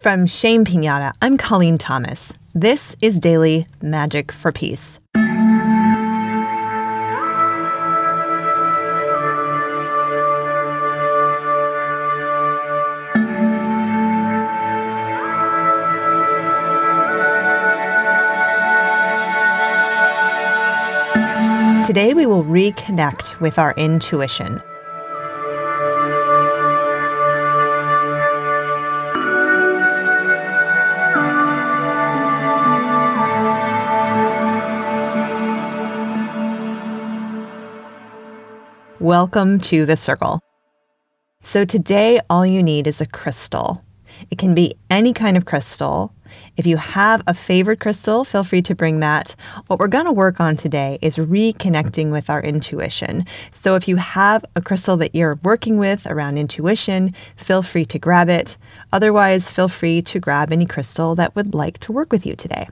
From Shame Pinata, I'm Colleen Thomas. This is Daily Magic for Peace. Today, we will reconnect with our intuition. Welcome to the circle. So, today, all you need is a crystal. It can be any kind of crystal. If you have a favorite crystal, feel free to bring that. What we're going to work on today is reconnecting with our intuition. So, if you have a crystal that you're working with around intuition, feel free to grab it. Otherwise, feel free to grab any crystal that would like to work with you today.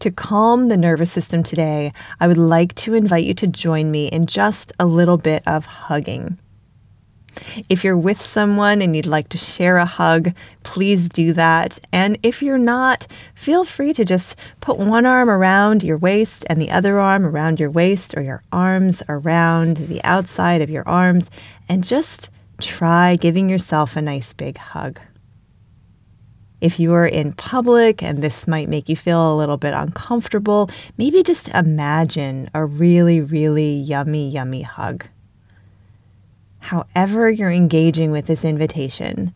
To calm the nervous system today, I would like to invite you to join me in just a little bit of hugging. If you're with someone and you'd like to share a hug, please do that. And if you're not, feel free to just put one arm around your waist and the other arm around your waist or your arms around the outside of your arms and just try giving yourself a nice big hug. If you are in public and this might make you feel a little bit uncomfortable, maybe just imagine a really, really yummy, yummy hug. However, you're engaging with this invitation,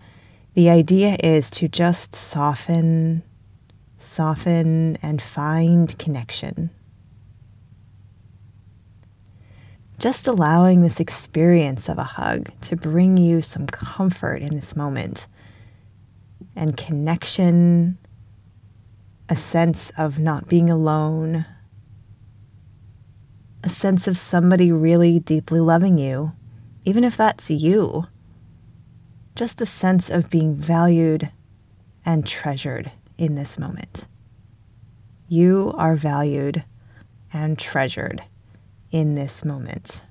the idea is to just soften, soften, and find connection. Just allowing this experience of a hug to bring you some comfort in this moment and connection, a sense of not being alone, a sense of somebody really deeply loving you, even if that's you. Just a sense of being valued and treasured in this moment. You are valued and treasured in this moment.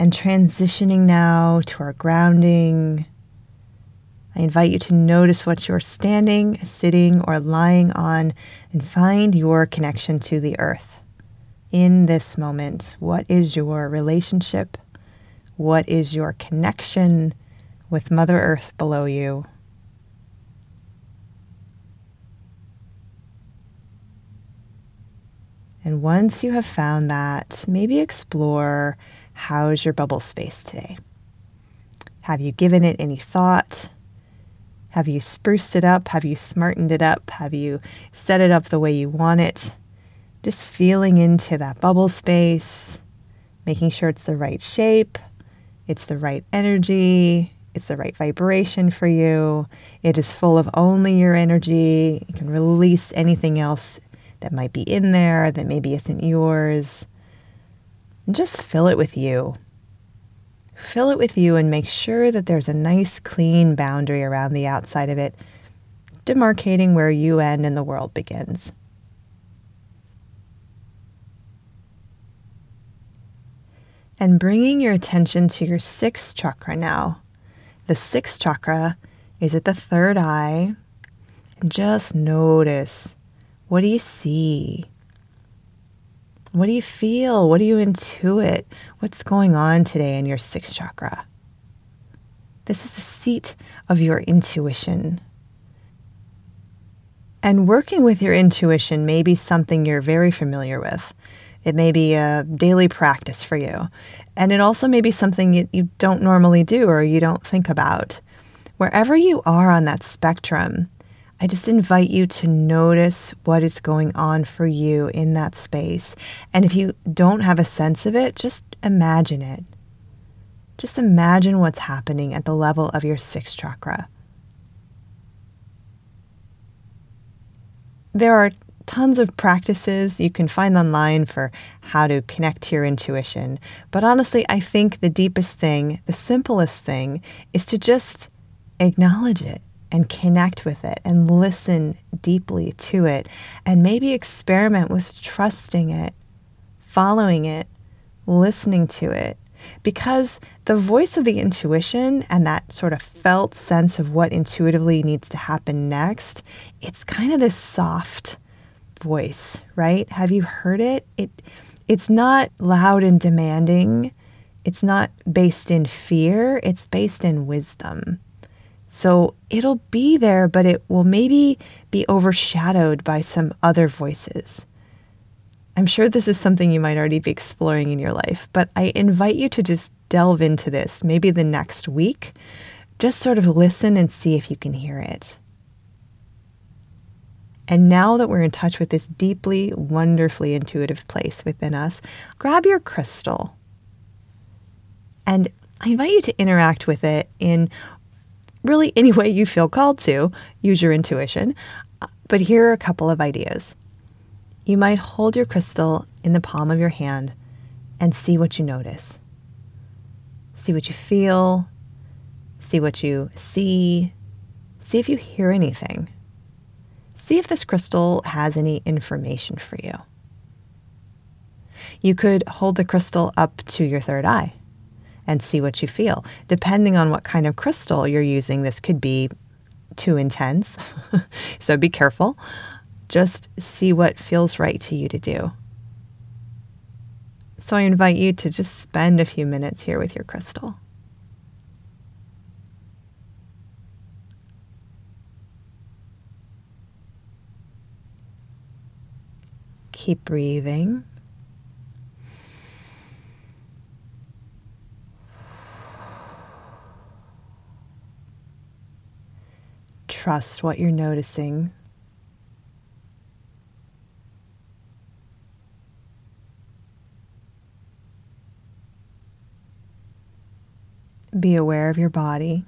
And transitioning now to our grounding, I invite you to notice what you're standing, sitting, or lying on and find your connection to the earth. In this moment, what is your relationship? What is your connection with Mother Earth below you? And once you have found that, maybe explore How's your bubble space today? Have you given it any thought? Have you spruced it up? Have you smartened it up? Have you set it up the way you want it? Just feeling into that bubble space, making sure it's the right shape, it's the right energy, it's the right vibration for you. It is full of only your energy. You can release anything else that might be in there that maybe isn't yours and just fill it with you. Fill it with you and make sure that there's a nice, clean boundary around the outside of it, demarcating where you end and the world begins. And bringing your attention to your sixth chakra now. The sixth chakra is at the third eye. And just notice what do you see? What do you feel? What do you intuit? What's going on today in your sixth chakra? This is the seat of your intuition. And working with your intuition may be something you're very familiar with. It may be a daily practice for you. And it also may be something you, you don't normally do or you don't think about. Wherever you are on that spectrum, I just invite you to notice what is going on for you in that space. And if you don't have a sense of it, just imagine it. Just imagine what's happening at the level of your sixth chakra. There are tons of practices you can find online for how to connect to your intuition. But honestly, I think the deepest thing, the simplest thing, is to just acknowledge it and connect with it and listen deeply to it and maybe experiment with trusting it, following it, listening to it, because the voice of the intuition and that sort of felt sense of what intuitively needs to happen next, it's kind of this soft voice, right? Have you heard it? It it's not loud and demanding. It's not based in fear, it's based in wisdom. So it'll be there, but it will maybe be overshadowed by some other voices. I'm sure this is something you might already be exploring in your life, but I invite you to just delve into this maybe the next week. Just sort of listen and see if you can hear it. And now that we're in touch with this deeply, wonderfully intuitive place within us, grab your crystal. And I invite you to interact with it in really any way you feel called to. Use your intuition. But here are a couple of ideas. You might hold your crystal in the palm of your hand and see what you notice. See what you feel, see what you see, see if you hear anything. See if this crystal has any information for you. You could hold the crystal up to your third eye and see what you feel. Depending on what kind of crystal you're using, this could be too intense, so be careful. Just see what feels right to you to do. So I invite you to just spend a few minutes here with your crystal. Keep breathing. Trust what you're noticing. Be aware of your body.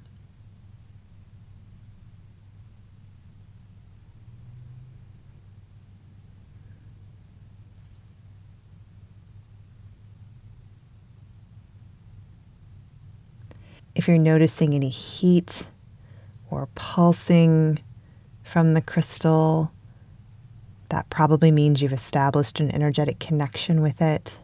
If you're noticing any heat or pulsing from the crystal, that probably means you've established an energetic connection with it.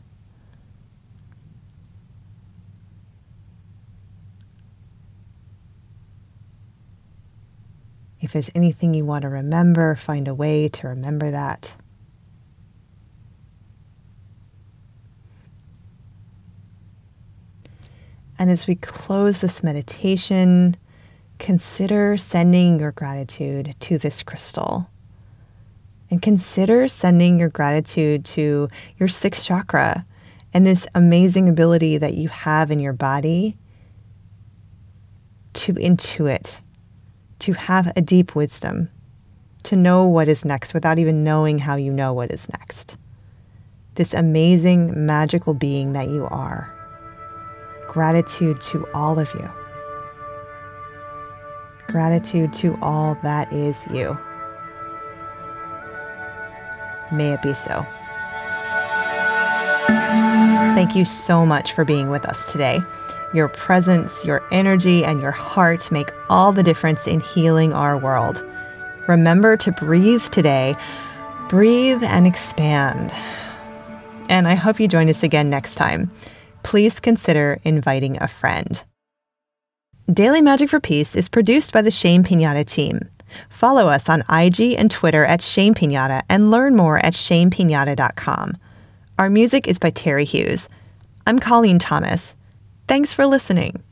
If there's anything you want to remember, find a way to remember that. And as we close this meditation, consider sending your gratitude to this crystal. And consider sending your gratitude to your sixth chakra and this amazing ability that you have in your body to intuit, to have a deep wisdom, to know what is next without even knowing how you know what is next. This amazing, magical being that you are gratitude to all of you. Gratitude to all that is you. May it be so. Thank you so much for being with us today. Your presence, your energy, and your heart make all the difference in healing our world. Remember to breathe today. Breathe and expand. And I hope you join us again next time please consider inviting a friend. Daily Magic for Peace is produced by the Shame Pinata team. Follow us on IG and Twitter at Shame Pinata and learn more at shamepinata.com. Our music is by Terry Hughes. I'm Colleen Thomas. Thanks for listening.